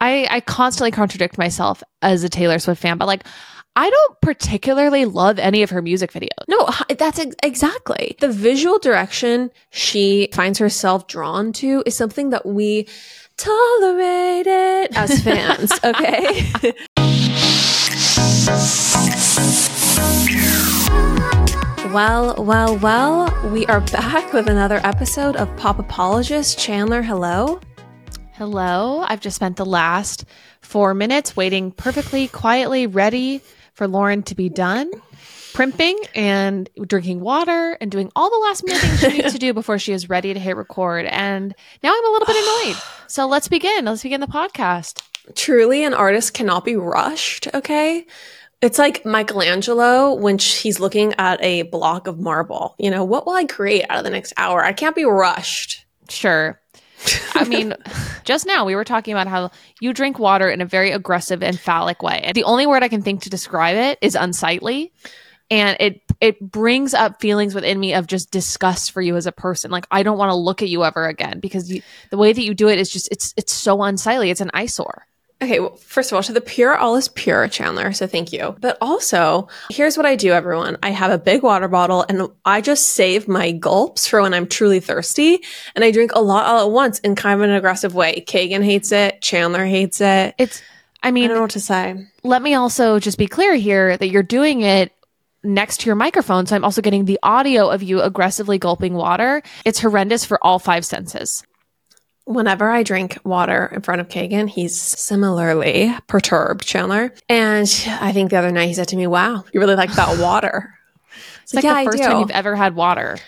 I, I constantly contradict myself as a Taylor Swift fan, but like, I don't particularly love any of her music videos. No, that's ex- exactly. The visual direction she finds herself drawn to is something that we tolerate it as fans, okay? well, well, well, we are back with another episode of Pop Apologist. Chandler, hello. Hello. I've just spent the last four minutes waiting perfectly quietly, ready for Lauren to be done, primping and drinking water and doing all the last minute things she needs to do before she is ready to hit record. And now I'm a little bit annoyed. So let's begin. Let's begin the podcast. Truly, an artist cannot be rushed, okay? It's like Michelangelo when he's looking at a block of marble. You know, what will I create out of the next hour? I can't be rushed. Sure. I mean, just now we were talking about how you drink water in a very aggressive and phallic way. And the only word I can think to describe it is unsightly. And it it brings up feelings within me of just disgust for you as a person. Like I don't want to look at you ever again because you, the way that you do it is just it's it's so unsightly. It's an eyesore. Okay, well, first of all, to the pure, all is pure, Chandler. So thank you. But also, here's what I do, everyone. I have a big water bottle and I just save my gulps for when I'm truly thirsty. And I drink a lot all at once in kind of an aggressive way. Kagan hates it. Chandler hates it. It's I mean, I don't know what to say. let me also just be clear here that you're doing it next to your microphone. So I'm also getting the audio of you aggressively gulping water. It's horrendous for all five senses. Whenever I drink water in front of Kagan, he's similarly perturbed, Chandler. And I think the other night he said to me, Wow, you really like that water. It's like yeah, the first time you've ever had water.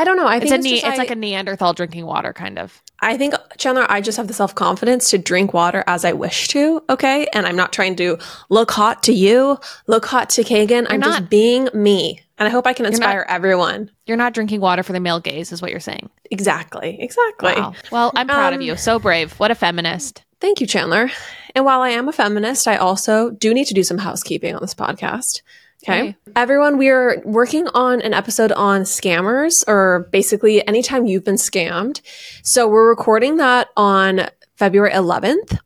I don't know. I It's think a it's, ne- just it's I- like a Neanderthal drinking water, kind of. I think Chandler, I just have the self confidence to drink water as I wish to. Okay. And I'm not trying to look hot to you, look hot to Kagan. I'm just being me. And I hope I can not- inspire everyone. You're not drinking water for the male gaze, is what you're saying. Exactly. Exactly. Wow. Well, I'm proud of Um, you. So brave. What a feminist. Thank you, Chandler. And while I am a feminist, I also do need to do some housekeeping on this podcast. Okay. Everyone, we are working on an episode on scammers, or basically anytime you've been scammed. So we're recording that on February 11th.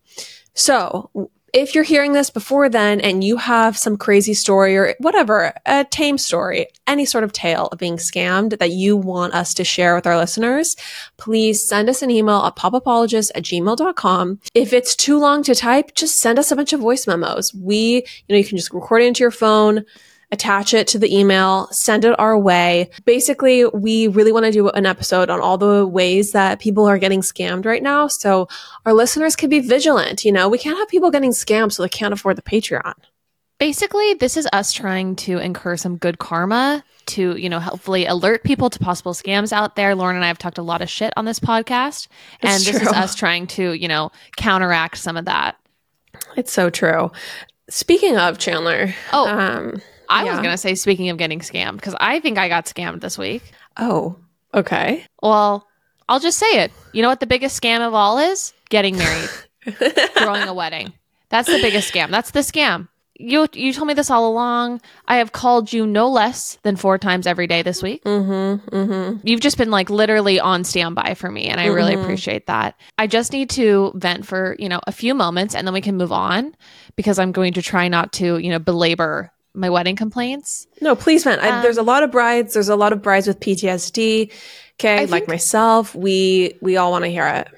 So if you're hearing this before then and you have some crazy story or whatever, a tame story, any sort of tale of being scammed that you want us to share with our listeners, please send us an email at popapologist at gmail.com. If it's too long to type, just send us a bunch of voice memos. We, you know, you can just record it into your phone, attach it to the email, send it our way. Basically, we really want to do an episode on all the ways that people are getting scammed right now. So our listeners can be vigilant. You know, we can't have people getting scammed so they can't afford the Patreon. Basically, this is us trying to incur some good karma to, you know, hopefully alert people to possible scams out there. Lauren and I have talked a lot of shit on this podcast. And It's this is us trying to, you know, counteract some of that. It's so true. Speaking of Chandler, Oh. um, I was going to say, speaking of getting scammed, because I think I got scammed this week. oh, okay. Well, I'll just say it. You know what the biggest scam of all is? Getting married, throwing a wedding. That's the biggest scam. That's the scam. You you told me this all along. I have called you no less than four times every day this week. Mm-hmm. Mm-hmm. You've just been like literally on standby for me, and I really Mhm. appreciate that. I just need to vent for you know a few moments, and then we can move on because I'm going to try not to you know belabor my wedding complaints. No, please, man. I, Um, there's a lot of brides. There's a lot of brides with PTSD. Okay, I like myself, we we all want to hear it.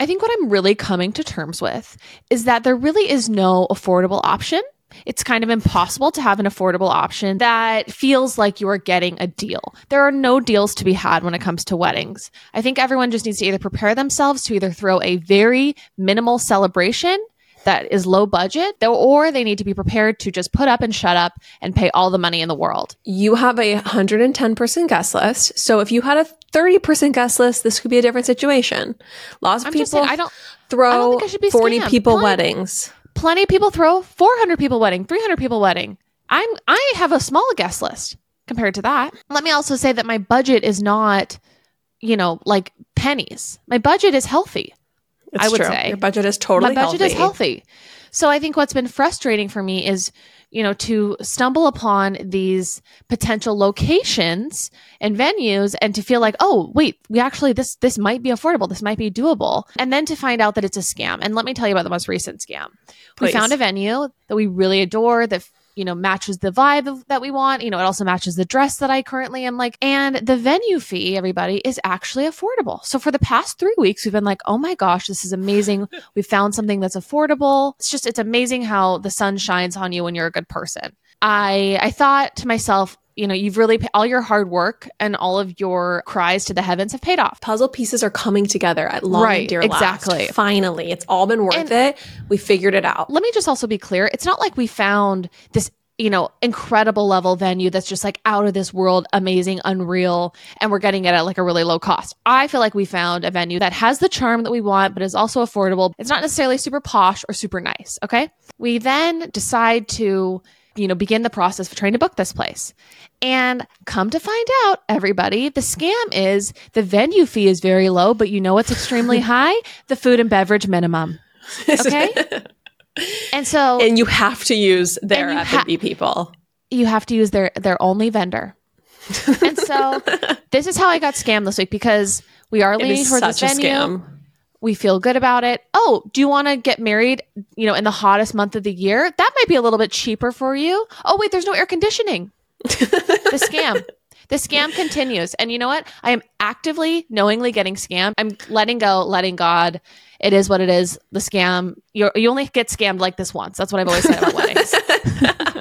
I think what I'm really coming to terms with is that there really is no affordable option. It's kind of impossible to have an affordable option that feels like you are getting a deal. There are no deals to be had when it comes to weddings. I think everyone just needs to either prepare themselves to either throw a very minimal celebration that is low budget, or they need to be prepared to just put up and shut up and pay all the money in the world. You have a 110% guest list. So if you had a 30% guest list, this could be a different situation. Lots of I'm people saying, I don't. throw think I should be 40 scammed. people Plenty- weddings. plenty of people throw 400 people wedding 300 people wedding i'm i have a small guest list compared to that let me also say that my budget is not you know like pennies my budget is healthy It's I would true. say. Your budget is totally my budget healthy. is healthy So I think what's been frustrating for me is, you know, to stumble upon these potential locations and venues and to feel like, oh, wait, we actually this this might be affordable, this might be doable. And then to find out that it's a scam. And let me tell you about the most recent scam. We found a venue that we really adore that you know matches the vibe of, that we want. You know it also matches the dress that i currently am like and the venue fee everybody is actually affordable. So for the past three weeks we've been like oh my gosh this is amazing. We found something that's affordable. It's just it's amazing how the sun shines on you when you're a good person. I i thought to myself you know you've really all your hard work and all of your cries to the heavens have paid off Puzzle pieces are coming together at long Right, and dear exactly. last. Finally, it's all been worth And- it. We figured it out. let me just also be clear it's not like we found this you know incredible level venue that's just like out of this world amazing unreal and we're getting it at like a really low cost i feel like we found a venue that has the charm that we want but is also affordable it's not necessarily super posh or super nice okay we then decide to you know begin the process of trying to book this place and come to find out everybody the scam is the venue fee is very low but you know what's extremely high the food and beverage minimum okay and so and you have to use their F&B people. you have to use their their only vendor. and so this is how I got scammed this week because we are leaning towards such this a venue. scam. We feel good about it. Oh, do you want to get married, you know, in the hottest month of the year? That might be a little bit cheaper for you. Oh, wait, there's no air conditioning. the scam. The scam continues. And you know what? I am actively, knowingly getting scammed. I'm letting go, letting God. It is what it is. The scam. You you only get scammed like this once. That's what I've always said about weddings.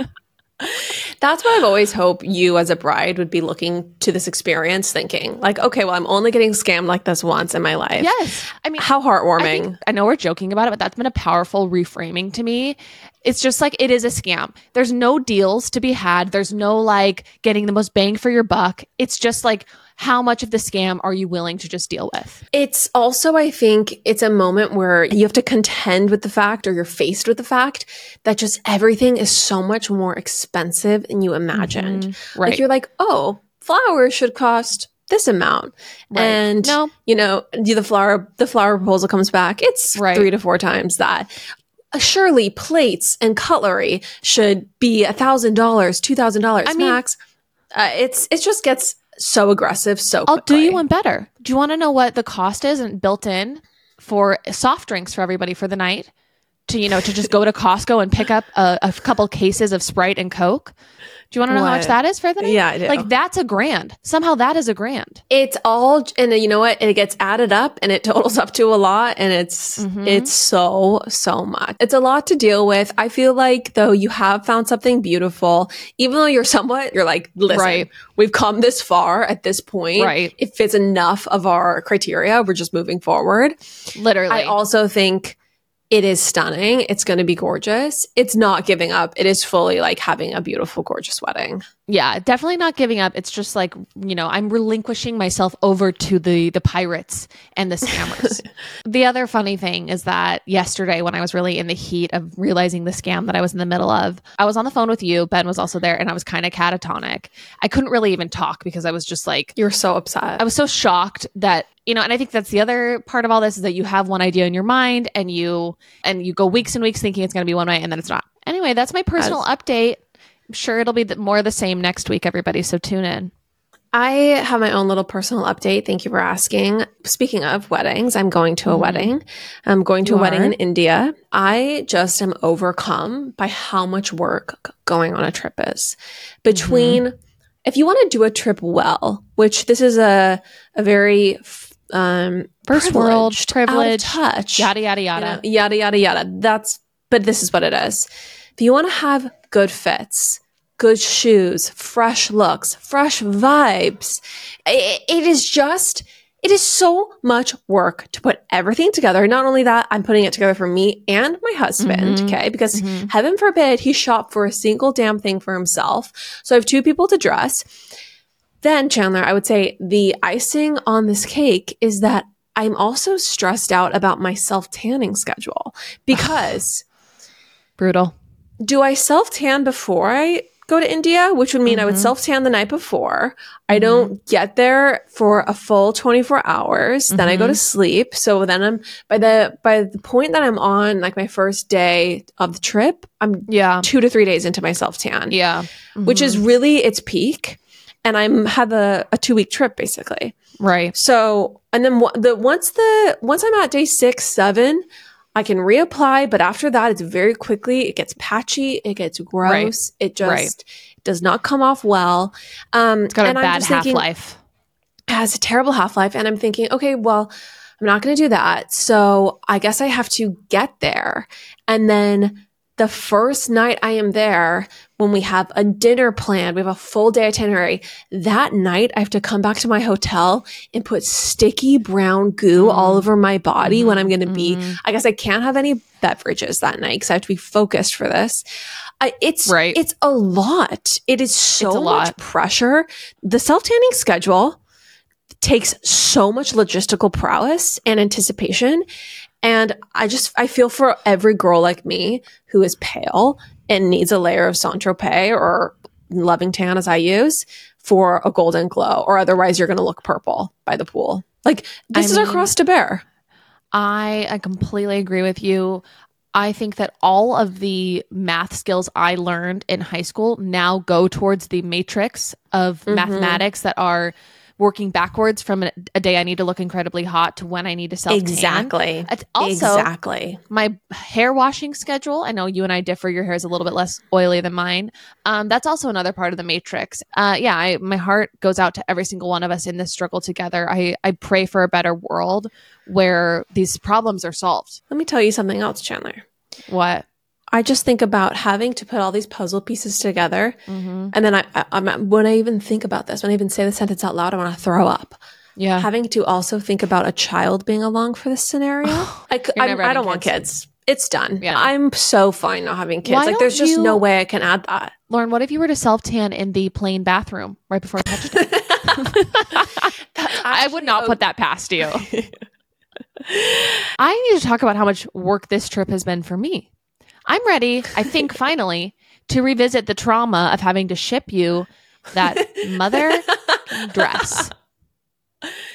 That's what I've always hoped you as a bride would be looking to this experience thinking like, okay, well, I'm only getting scammed like this once in my life. Yes. I mean, How I, heartwarming. think, I know we're joking about it, but that's been a powerful reframing to me. It's just like it is a scam. There's no deals to be had. There's no like getting the most bang for your buck. It's just like how much of the scam are you willing to just deal with? It's also, I think, it's a moment where you have to contend with the fact or you're faced with the fact that just everything is so much more expensive than you imagined. Mm-hmm. Right. Like you're like, oh, flowers should cost this amount. Right. And No. you know, the flower the flower proposal comes back. It's Right. three to four times that. Uh, Surely plates and cutlery should be a thousand dollars, two thousand dollars mean- max. Uh, it's it just gets so aggressive so I'll do quickly. you one better. Do you want to know what the cost is and built in for soft drinks for everybody for the night? To you know, to just go to Costco and pick up a, a couple cases of Sprite and Coke. Do you want to know how much that is for the night? Yeah, I do. Like that's a grand. Somehow that is a grand. it's all and you know what it gets added up and it totals up to a lot and it's Mhm. it's so so much it's a lot to deal with i feel like though you have found something beautiful even though you're somewhat you're like listen Right. we've come this far at this point Right. it fits enough of our criteria we're just moving forward Literally. i also think it is stunning. It's going to be gorgeous. It's not giving up. It is fully like having a beautiful gorgeous wedding yeah, definitely not giving up. It's just like, you know, I'm relinquishing myself over to the the pirates and the scammers. the other funny thing is that yesterday when I was really in the heat of realizing the scam that I was in the middle of, I was on the phone with you, Ben was also there and I was kind of catatonic. I couldn't really even talk because I was just like you're so upset I was so shocked that you know, and I think that's the other part of all this is that you have one idea in your mind and you and you go weeks and weeks thinking it's going to be one way and then it's not. Anyway, that's my personal update. I'm sure it'll be the, more the same next week, everybody. So tune in. I have my own little personal update. Thank you for asking. Speaking of weddings, I'm going to a Mhm. wedding. I'm going to You a wedding are? in India. I just am overcome by how much work going on a trip is. Between, Mm-hmm. if you want to do a trip well, which this is a, a very, um, First world, privileged, privilege, touch, Yada yada you yada. know, yada, yada, yada. That's, but this is what it is. If you want to have good fits, good shoes, fresh looks, fresh vibes, i- it is just, it is so much work to put everything together. Not only that, I'm putting it together for me and my husband, Mhm. okay? Because Mhm. heaven forbid he shop for a single damn thing for himself. So I have two people to dress. Then, Chandler, I would say the icing on this cake is that I'm also stressed out about my self tanning schedule because Brutal. do I self tan before I go to India, which would mean I would Mhm. self tan the night before. I Mhm. don't get there for a full 24 hours. Then I go to Mhm. sleep. So then I'm by the by the point that I'm on like my first day of the trip, I'm Yeah. two to three days into my self tan, Yeah. which is Mhm. really its peak. And I'm have a, a two week trip basically. right. So, and then the once the once I'm at day six, seven, I can reapply. But after that, it's very quickly. It gets patchy. It gets gross. It just Right. does not come off well. Um, It's got a bad half thinking- life. it has a terrible half life. And I'm thinking, okay, well, I'm not going to do that. So I guess I have to get there. And then the first night I am there, when we have a dinner planned, we have a full day itinerary. That night, I have to come back to my hotel and put sticky brown goo Mm. all over my body when I'm going to be. Mhm. I guess I can't have any beverages that night because I have to be focused for this. I, it's Right. It's a lot. It is so much pressure. The self tanning schedule takes so much logistical prowess and anticipation. And I just, I feel for every girl like me who is pale and needs a layer of Saint Tropez or loving tan as I use for a golden glow, or otherwise you're going to look purple by the pool. Like this I is our mean- cross to bear. I, I completely agree with you. I think that all of the math skills I learned in high school now go towards the matrix of Mhm. mathematics that are working backwards from a, a day I need to look incredibly hot to when I need to self Exactly. Also, exactly. my hair washing schedule. I know you and I differ. Your hair is a little bit less oily than mine. Um, that's also another part of the matrix. Uh, yeah, I, my heart goes out to every single one of us in this struggle together. I, I pray for a better world where these problems are solved. Let me tell you something else, Chandler. What? I just think about having to put all these puzzle pieces together. Mm-hmm. And then I, I, I'm, when I even think about this, when I even say the sentence out loud, I want to throw up. Yeah. Having to also think about a child being along for this scenario. I, You're I'm- I don't want kids. kids. It's done. Yeah. I'm so fine not having kids. Why like, there's just no way I can add that. Lauren, what if you were to self tan in the plane bathroom right before touchdown? I would not put that past you. I need to talk about how much work this trip has been for me. I'm ready, I think, finally, to revisit the trauma of having to ship you that mother dress.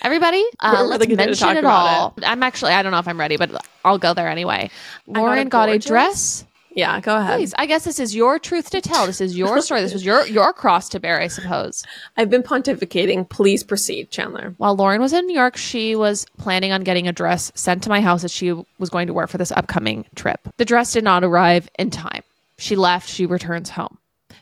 Everybody, uh, let's really mention it all. I'm actually, I don't know if I'm ready, but I'll go there anyway. got a Lauren got a dress. Yeah, go ahead. Please, I guess this is your truth to tell. This is your story. This was your your cross to bear, I suppose. I've been pontificating. Please proceed, Chandler. While Lauren was in New York, she was planning on getting a dress sent to my house that she was going to wear for this upcoming trip. The dress did not arrive in time. She left, she returns home.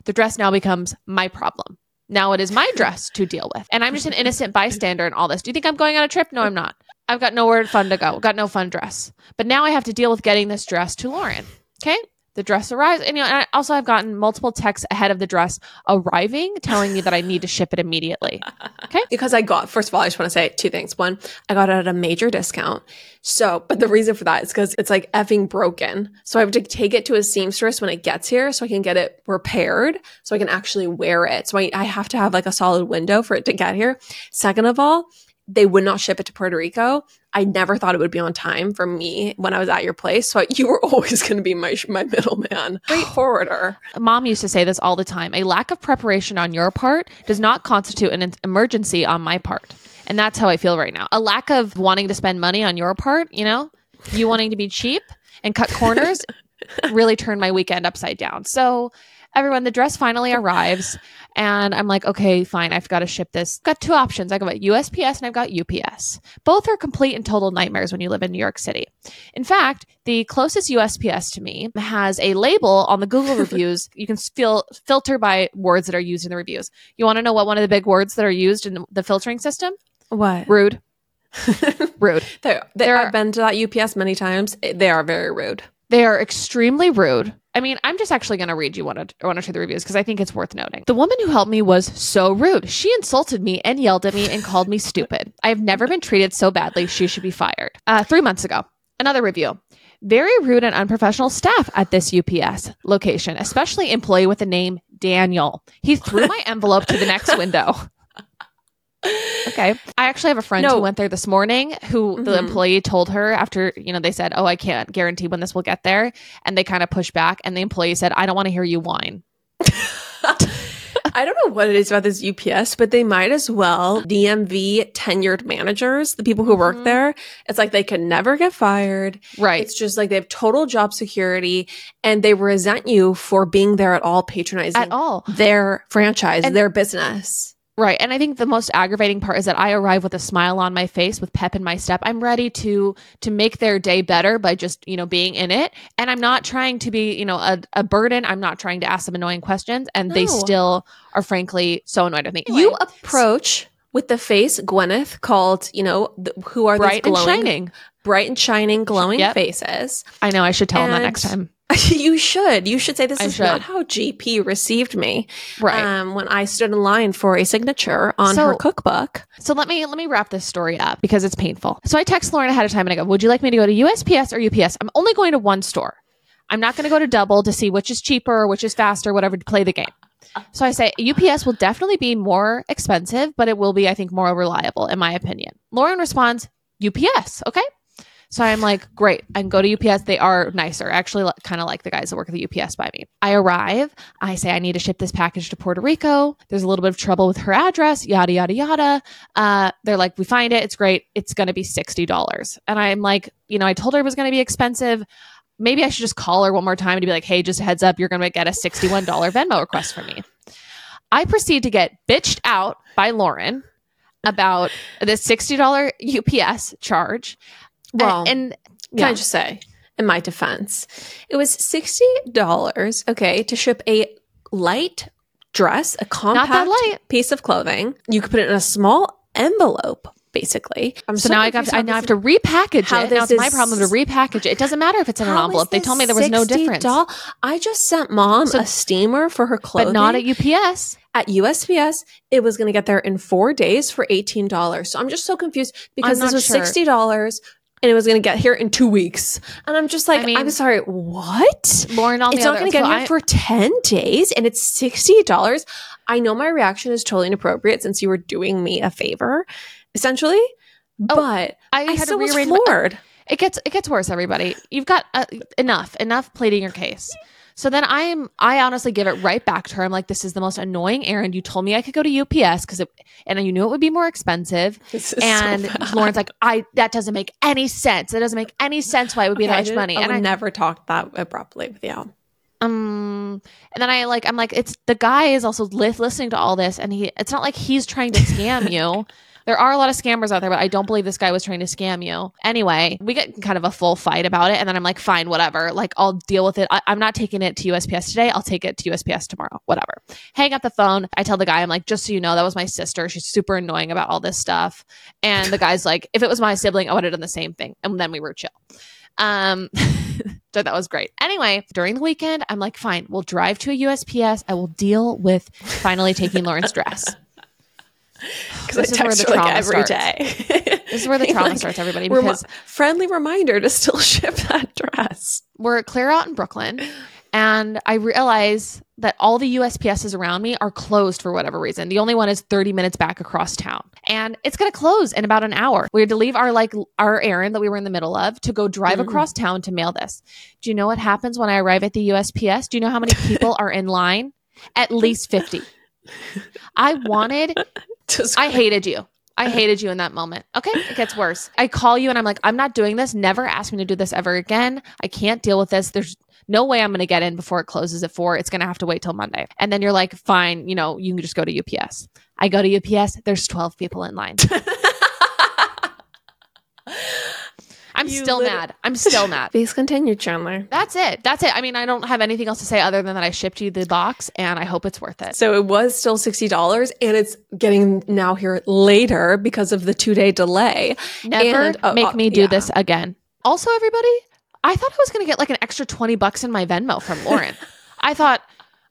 The dress now becomes my problem. Now it is my dress to deal with. And I'm just an innocent bystander in all this. Do you think I'm going on a trip? No, I'm not. I've got nowhere fun to go. Got no fun dress. But now I have to deal with getting this dress to Lauren. Okay? The dress arrives. And, you know, and I also have gotten multiple texts ahead of the dress arriving telling me that I need to ship it immediately. Okay. Because I got, first of all, I just want to say two things. One, I got it at a major discount. So, but the reason for that is because it's like effing broken. So I have to take it to a seamstress when it gets here so I can get it repaired so I can actually wear it. So I, I have to have like a solid window for it to get here. Second of all, they would not ship it to Puerto Rico. I never thought it would be on time for me when I was at your place. So you were always going to be my, my middleman, freight forwarder. Mom used to say this all the time. A lack of preparation on your part does not constitute an emergency on my part. And that's how I feel right now. A lack of wanting to spend money on your part, you know, you wanting to be cheap and cut corners really turned my weekend upside down. So, everyone, the dress finally arrives. And I'm like, okay, fine. I've got to ship this. Got two options. I got USPS and I've got UPS. Both are complete and total nightmares when you live in New York City. In fact, the closest USPS to me has a label on the Google reviews. You can feel filter by words that are used in the reviews. You want to know what one of the big words that are used in the filtering system? What? Rude. Rude. They, they, I've been to that UPS many times. They are very rude. They are extremely rude. I mean, I'm just actually going to read you one or, one or two of the reviews because I think it's worth noting. The woman who helped me was so rude. She insulted me and yelled at me and called me stupid. I have never been treated so badly. She should be fired. Uh, three months ago, another review. Very rude and unprofessional staff at this UPS location, especially employee with the name Daniel. He threw my envelope to the next window. Okay. I actually have a friend No. who went there this morning who the Mhm. employee told her after, you know, they said, Oh, I can't guarantee when this will get there. And they kind of pushed back. And the employee said, I don't want to hear you whine. I don't know what it is about this UPS, but they might as well DMV tenured managers, the people who work Mhm. there. It's like they can never get fired. Right. It's just like they have total job security and they resent you for being there at all, patronizing At all. their franchise, And- their business. Right. And I think the most aggravating part is that I arrive with a smile on my face with pep in my step. I'm ready to to make their day better by just, you know, being in it. And I'm not trying to be, you know, a, a burden. I'm not trying to ask them annoying questions. And they still are frankly so annoyed with me. You Anyway, approach with the face Gwyneth called, you know, th- who are bright these and glowing, shining. bright and shining, glowing Yep. faces. I know I should tell them that next time. you should. You should say this I is not how GP received me. Right. Um, when I stood in line for a signature on her cookbook. So let me let me wrap this story up because it's painful. So I text Lauren ahead of time and I go, "Would you like me to go to USPS or UPS? I'm only going to one store. I'm not going to go to double to see which is cheaper or which is faster, whatever to play the game." So I say UPS will definitely be more expensive, but it will be, I think, more reliable in my opinion. Lauren responds, "UPS, okay." So I'm like, great. I can go to UPS. They are nicer. Actually kind of like the guys that work at the UPS by me. I arrive. I say I need to ship this package to Puerto Rico. There's a little bit of trouble with her address. Yada yada yada. Uh, they're like, we find it. It's great. It's going to be sixty dollars. And I'm like, you know, I told her it was going to be expensive. Maybe I should just call her one more time to be like, hey, just a heads up, you're going to get a sixty-one dollar Venmo request from me. I proceed to get bitched out by Lauren about the sixty dollar UPS charge. Well, and, and can yeah. I just say, in my defense, it was sixty dollars, okay, to ship a light dress, a compact light. piece of clothing. You could put it in a small envelope, basically. I'm So now I got to, I now have to repackage it. Now it's my problem to repackage it. It doesn't matter if it's in an envelope. They told me there was no difference. $60? I just sent mom So- a steamer for her clothing. But not at UPS. at USPS, it was going to get there in four days for eighteen dollars. So I'm just so confused because this was sure. sixty dollars and it was going to get here in two weeks. And I'm just like, I mean- I'm sorry, what? Lauren on It's not going to get so here I- for ten days, and it's sixty dollars. I know my reaction is totally inappropriate since you were doing me a favor, essentially. Oh, but I, had to still was rearrange. my- floored. it gets it gets worse. Everybody, you've got uh, enough enough pleading your case. So then I am I honestly give it right back to her. I'm like, this is the most annoying errand. You told me I could go to UPS because it and you knew it would be more expensive. So And bad. Lauren's like, I that doesn't make any sense. It doesn't make any sense why it would be Okay, that much money. I And I never talked that abruptly with you. um and then i like i'm like it's the guy is also li- listening to all this and he it's not like he's trying to scam you there are a lot of scammers out there but i don't believe this guy was trying to scam you. Anyway we get kind of a full fight about it and then i'm like fine whatever. Like i'll deal with it. I- i'm not taking it to usps today. I'll take it to usps tomorrow. Whatever. Hang up the phone. I tell the guy i'm like just so you know that was my sister. She's super annoying about all this stuff. And the guy's like if it was my sibling i would have done the same thing. And then we were chill. Um, so that was great. Anyway, during the weekend, I'm like, fine, we'll drive to a USPS. I will deal with finally taking Lauren's dress. Because This is I where text the her like trauma every starts. day. This is where the trauma Like, starts, everybody, because friendly reminder to still ship that dress. we're clear out in Brooklyn, and I realize that all the USPSs around me are closed for whatever reason. The only one is 30 minutes back across town, and it's going to close in about an hour. We had to leave our like our errand that we were in the middle of to go drive Mhm. across town to mail this. Do you know what happens when I arrive at the USPS? Do you know how many people are in line? At least 50. I wanted I hated you. I hated you in that moment. Okay, it gets worse. I call you and I'm like, I'm not doing this. Never ask me to do this ever again. I can't deal with this. There's no way I'm going to get in before it closes at four. It's going to have to wait till Monday. And then you're like, fine, you know, you can just go to UPS. I go to UPS. There's 12 people in line. I'm You still lit- mad. I'm still mad. Please continue, Chandler. That's it. That's it. I mean, I don't have anything else to say other than that I shipped you the box and I hope it's worth it. So it was still $60 and it's getting now here later because of the two day delay. Never And, uh, make uh, me do yeah. this again. Also, everybody, I thought I was going to get like an extra 20 bucks in my Venmo from Lauren. I thought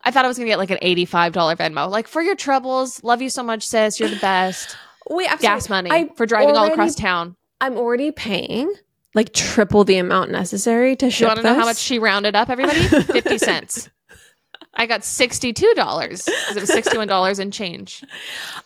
I thought I was going to get like an $85 Venmo. Like for your troubles, love you so much sis, you're the best. Wait, I'm Gas sorry. money I for driving all across town. I'm already paying like triple the amount necessary to Do you ship want to know how much she rounded up, everybody? 50 cents. I got $62 because it was $61 and change.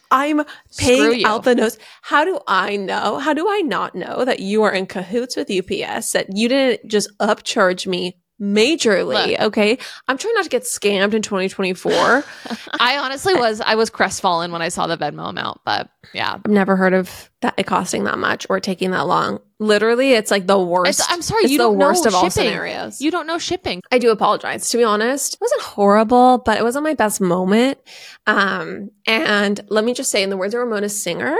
I'm paying out the nose. How do I know? How do I not know that you are in cahoots with UPS? That you didn't just upcharge me majorly. Look. okay. I'm trying not to get scammed in 2024. I honestly was I was crestfallen when I saw the Venmo amount, but yeah. I've never heard of that it costing that much or taking that long. Literally, it's like the worst. It's- I'm sorry, it's you the don't know worst of all shipping. scenarios. You don't know shipping. I do apologize. To be honest, it wasn't horrible, but it wasn't my best moment. Um, and let me just say, in the words of Ramona Singer,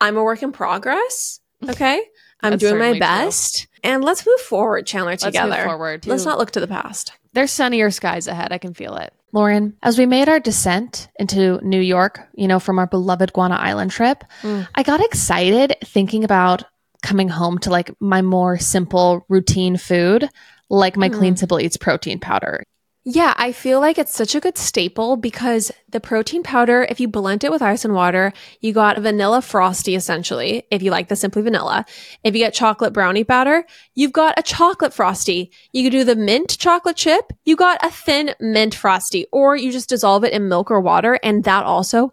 I'm a work in progress. Okay, I'm doing my certainly true. best, and let's move forward, Chandler. Together, Let's forward. let's not look to the past. There's sunnier skies ahead. I can feel it. Lauren, as we made our descent into New York, you know, from our beloved Guana Island trip, Mm. I got excited thinking about coming home to like my more simple routine food, like my Mm. Clean Simple Eats protein powder. Yeah, I feel like it's such a good staple because the protein powder, if you blend it with ice and water, you got vanilla frosty essentially, if you like the simply vanilla. If you get chocolate brownie batter, you've got a chocolate frosty. You could do the mint chocolate chip, you got a thin mint frosty, or you just dissolve it in milk or water, and that also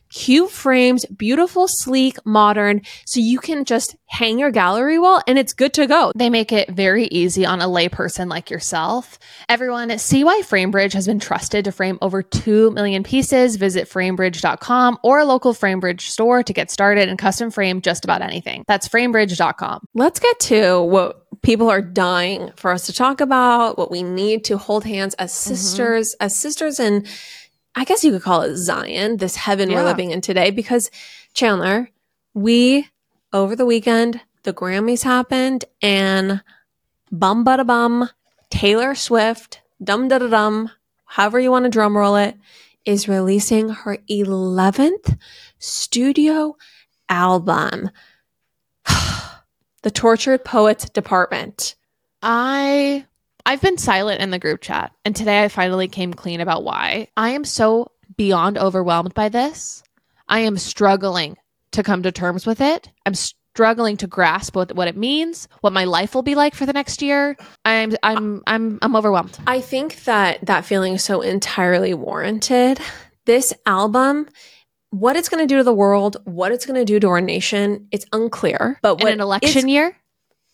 cube frames, beautiful, sleek, modern, so you can just hang your gallery wall and it's good to go. They make it very easy on a layperson like yourself. Everyone, see why Framebridge has been trusted to frame over 2 million pieces. Visit framebridge.com or a local Framebridge store to get started and custom frame just about anything. That's framebridge.com. Let's get to what people are dying for us to talk about, what we need to hold hands as mm-hmm. sisters, as sisters in, I guess you could call it Zion, this heaven Yeah. we're living in today. Because Chandler, we, over the weekend, the Grammys happened and bum bada bum, Taylor Swift, dum da da dum, however you want to drum roll it, is releasing her 11th studio album. the Tortured Poets Department. I I've been silent in the group chat and today I finally came clean about why. I am so beyond overwhelmed by this. I am struggling to come to terms with it. I'm struggling to grasp what, what it means, what my life will be like for the next year. I'm I'm I'm I'm overwhelmed. I think that that feeling is so entirely warranted. This album, what it's going to do to the world, what it's going to do to our nation, it's unclear. But In what an election year,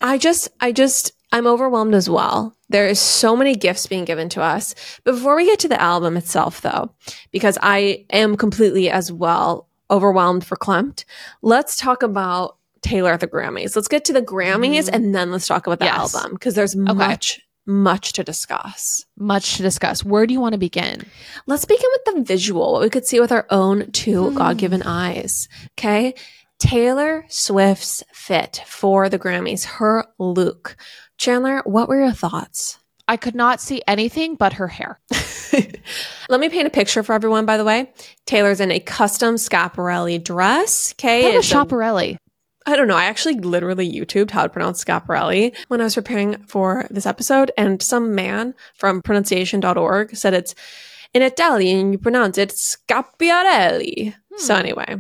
I just, I just, I'm overwhelmed as well. There is so many gifts being given to us. But before we get to the album itself, though, because I am completely as well overwhelmed for Klemt, let's talk about Taylor at the Grammys. Let's get to the Grammys Mhm. and then let's talk about the Yes. album because there's much, much to discuss. much to discuss. Where do you want to begin? Let's begin with the visual, what we could see with our own two Hmm. God given eyes. Okay. Taylor Swift's fit for the Grammys, her look. Chandler, what were your thoughts? I could not see anything but her hair. Let me paint a picture for everyone, by the way. Taylor's in a custom Schiaparelli dress. Okay. It's Chaparelli. I don't know. I actually literally YouTubed how to pronounce Schiaparelli when I was preparing for this episode, and some man from pronunciation.org said it's in Italian, you pronounce it Scapiarelli. So, Hmm. anyway,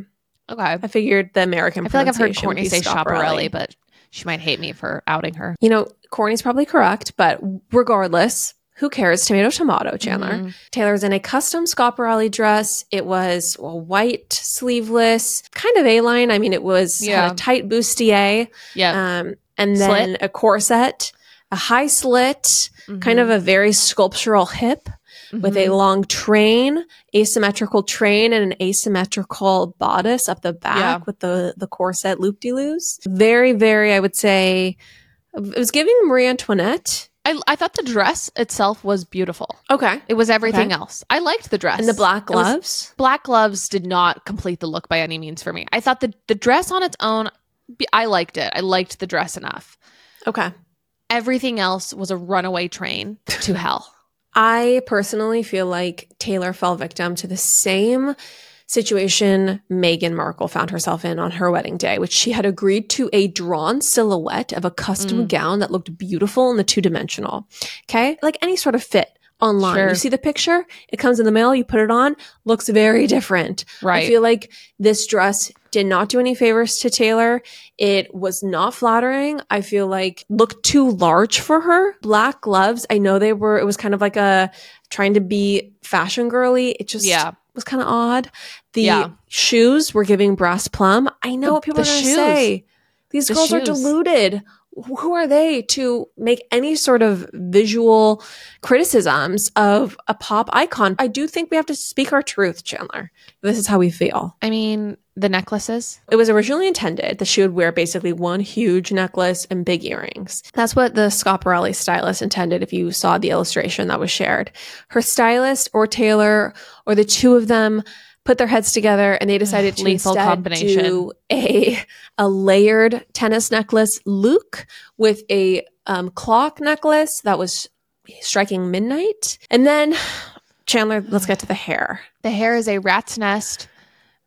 Okay. I figured the American I feel like I've heard Courtney say Chaparelli, but she might hate me for outing her. You know, Courtney's probably correct, but regardless, who cares? Tomato, tomato, Chandler. Mhm. Taylor's in a custom Schiaparelli dress. It was a white, sleeveless, kind of A-line. I mean, it was Yeah. a tight bustier. Yeah. um, and then a corset, a high slit, kind Mhm. of a very sculptural hip. With a Mhm. long train, asymmetrical train, and an asymmetrical bodice up the back Yeah. with the the corset loop de loos. Very, very, I would say, it was giving Marie Antoinette. I, I thought the dress itself was beautiful. Okay, It was everything Okay. else. I liked the dress. and the black gloves. black gloves did not complete the look by any means for me. I thought the the dress on its own, I liked it. I liked the dress enough. okay, Everything else was a runaway train to hell. I personally feel like Taylor fell victim to the same situation Meghan Markle found herself in on her wedding day, which she had agreed to a drawn silhouette of a custom Mm. gown that looked beautiful in the two dimensional. Okay. Like any sort of fit online. Sure. You see the picture, it comes in the mail, you put it on, looks very different. Right. I feel like this dress did not do any favors to Taylor. It was not flattering. I feel like looked too large for her. Black gloves. I know they were, it was kind of like a trying to be fashion girly. It just Yeah. was kind of odd. The Yeah. shoes were giving brass plum. I know The- what people are going to shoes. say. These The girls are deluded. Who are they to make any sort of visual criticisms of a pop icon? I do think we have to speak our truth, Chandler. This is how we feel. I mean, the necklaces. It was originally intended that she would wear basically one huge necklace and big earrings. That's what the Schiaparelli stylist intended if you saw the illustration that was shared. Her stylist or Taylor or the two of them put their heads together and they decided to Lethal combination. do a, a layered tennis necklace Luke with a um, clock necklace that was striking midnight. And then, Chandler, let's get to the hair. The hair is a rat's nest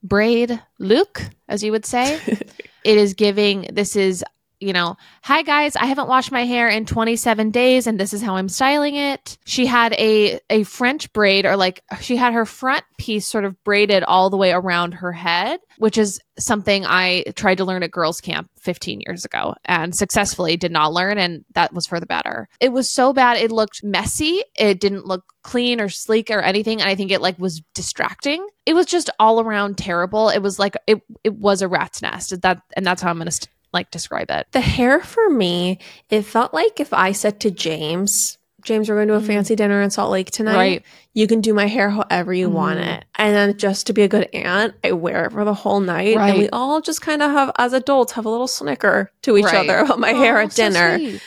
braid Luke, as you would say. it is giving, this is, you know, hi guys, I haven't washed my hair in 27 days and this is how I'm styling it. She had a a French braid or like she had her front piece sort of braided all the way around her head, which is something I tried to learn at girls camp 15 years ago and successfully did not learn and that was for the better. It was so bad it looked messy. It didn't look clean or sleek or anything and I think it like was distracting. It was just all around terrible. It was like it it was a rat's nest. That and that's how I'm going to st- like describe it. The hair for me, it felt like if I said to James, James, we're going to a Mhm. fancy dinner in Salt Lake tonight. Right. You can do my hair however you want Mhm. it. And then just to be a good aunt, I wear it for the whole night. And we all just kind of have, as adults, have a little snicker to each Right. other about my hair Oh, at so dinner. sweet.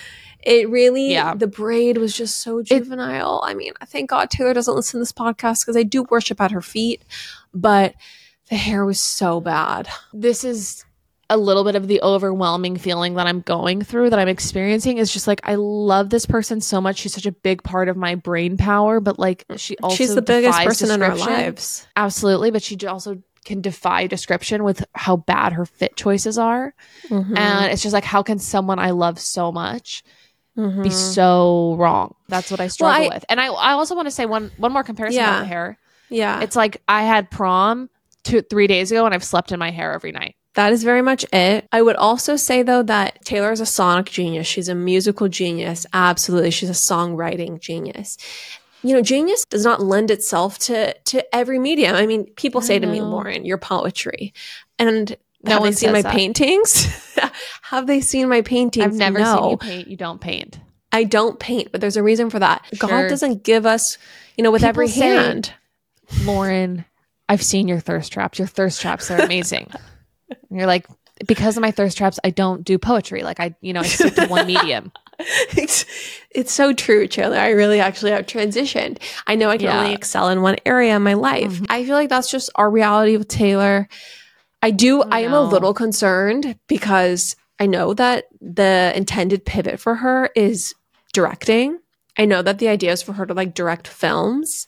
it really, Yeah. the braid was just so juvenile. I mean, thank God Taylor doesn't listen to this podcast because I do worship at her feet. But the hair was so bad. this is a little bit of the overwhelming feeling that I'm going through that I'm experiencing is just like I love this person so much. She's such a big part of my brain power, but like she also She's the biggest person in our lives. Absolutely, but she also can defy description with how bad her fit choices are. Mhm. And it's just like how can someone I love so much be Mhm. so wrong? That's what I struggle I- with. And I I also want to say one one more comparison Yeah. about hair. yeah. It's like I had prom two three days ago and I've slept in my hair every night. That is very much it. I would also say though that Taylor is a sonic genius. She's a musical genius. Absolutely. She's a songwriting genius. You know, genius does not lend itself to to every medium. I mean, people I say to me. Lauren, your poetry. And No have one they seen my that. paintings? have they seen my paintings? I've never no. seen you paint. You don't paint. I don't paint, but there's a reason for that. Sure. God doesn't give us, you know, with People every say- hand. Lauren, I've seen your thirst traps. Your thirst traps are amazing. and you're like, because of my thirst traps, I don't do poetry. Like I, you know, I stick to one medium. it's, it's so true, Chandler. I really actually have transitioned. I know I can Yeah. only excel in one area in my life. Mhm. I feel like that's just our reality with Taylor. I do, I am a little concerned because I know that the intended pivot for her is directing. I know that the idea is for her to like direct films.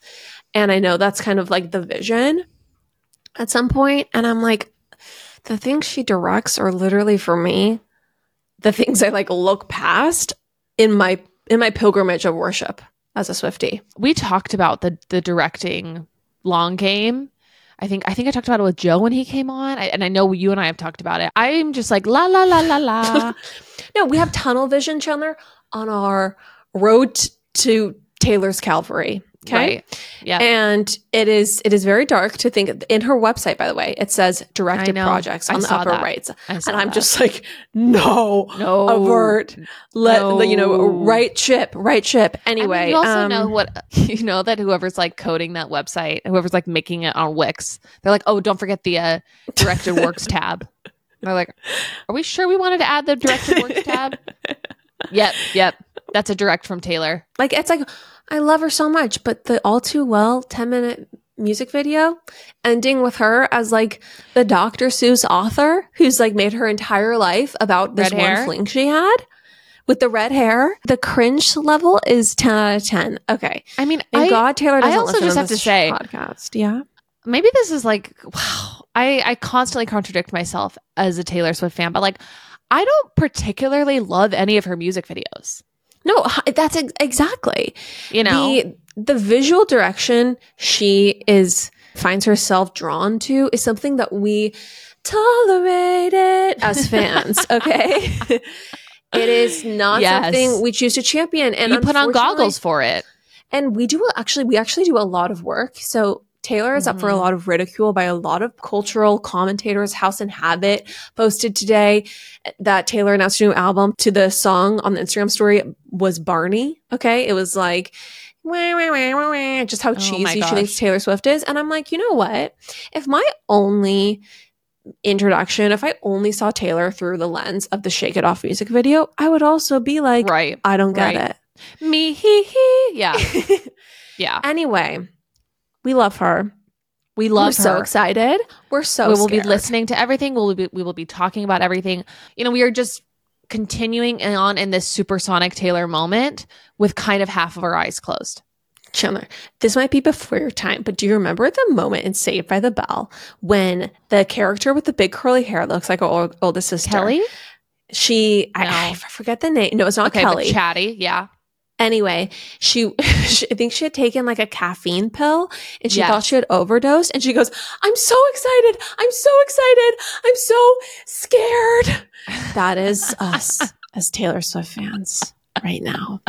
And I know that's kind of like the vision at some point. And I'm like, the things she directs are literally for me the things I like look past in my in my pilgrimage of worship as a Swiftie. We talked about the the directing long game. I think I think I talked about it with Joe when he came on, I, and I know you and I have talked about it. I'm just like la la la la la. No, we have tunnel vision, Chandler, on our road to Taylor's Calvary. Okay. Right. Yeah. And it is it is very dark to think in her website, by the way, it says directed I projects I on the upper that. right. And I'm that. just like, no, no avert, let you know, right chip, right ship. I mean, Anyway, you also um, know what you know that whoever's like coding that website, whoever's like making it on Wix, they're like, oh, don't forget the uh, directed works tab. They're like, are we sure we wanted to add the directed works tab? yep, yep. That's a direct from Taylor. like it's like I love her so much, but the all too well 10 minute music video ending with her as like the Dr. Seuss author who's like made her entire life about this Red one hair? fling she had with the red hair. The cringe level is 10 out of 10. Okay. I mean, Thank I, God Taylor doesn't also listen just have to say- podcast. Yeah. maybe this is like wow i i constantly contradict myself as a taylor swift fan but like i don't particularly love any of her music videos No, that's ex- exactly. you know the the visual direction she is finds herself drawn to is something that we tolerate it as fans okay it is not Yes. something we choose to champion and you put on goggles for it and we do actually we actually do a lot of work so Taylor is up for a Mhm. lot of ridicule by a lot of cultural commentators. House and Habit posted today that Taylor announced a new album to the song on the Instagram story was Barney. Okay. It was like, wah, wah, wah, just how Oh cheesy she thinks Taylor Swift is. And I'm like, you know what? If my only introduction, if I only saw Taylor through the lens of the Shake It Off music video, I would also be like, right I don't get Right. me he, he. yeah yeah anyway, we love her. we love We're so excited. We're so we will be listening to everything we'll be we will be talking about everything you know we are just continuing on in this supersonic taylor moment with kind of half of our eyes closed Chandler, this might be before your time, but do you remember the moment in Saved by the Bell when the character with the big curly hair looks like her old, oldest sister? kelly She, I, No. I forget the name. No, it's not okay Kelly. chatty yeah anyway, she, she, I think she had taken like a caffeine pill and she Yes. thought she had overdosed. And she goes, I'm so excited. I'm so excited. I'm so scared. That is us as Taylor Swift fans right now.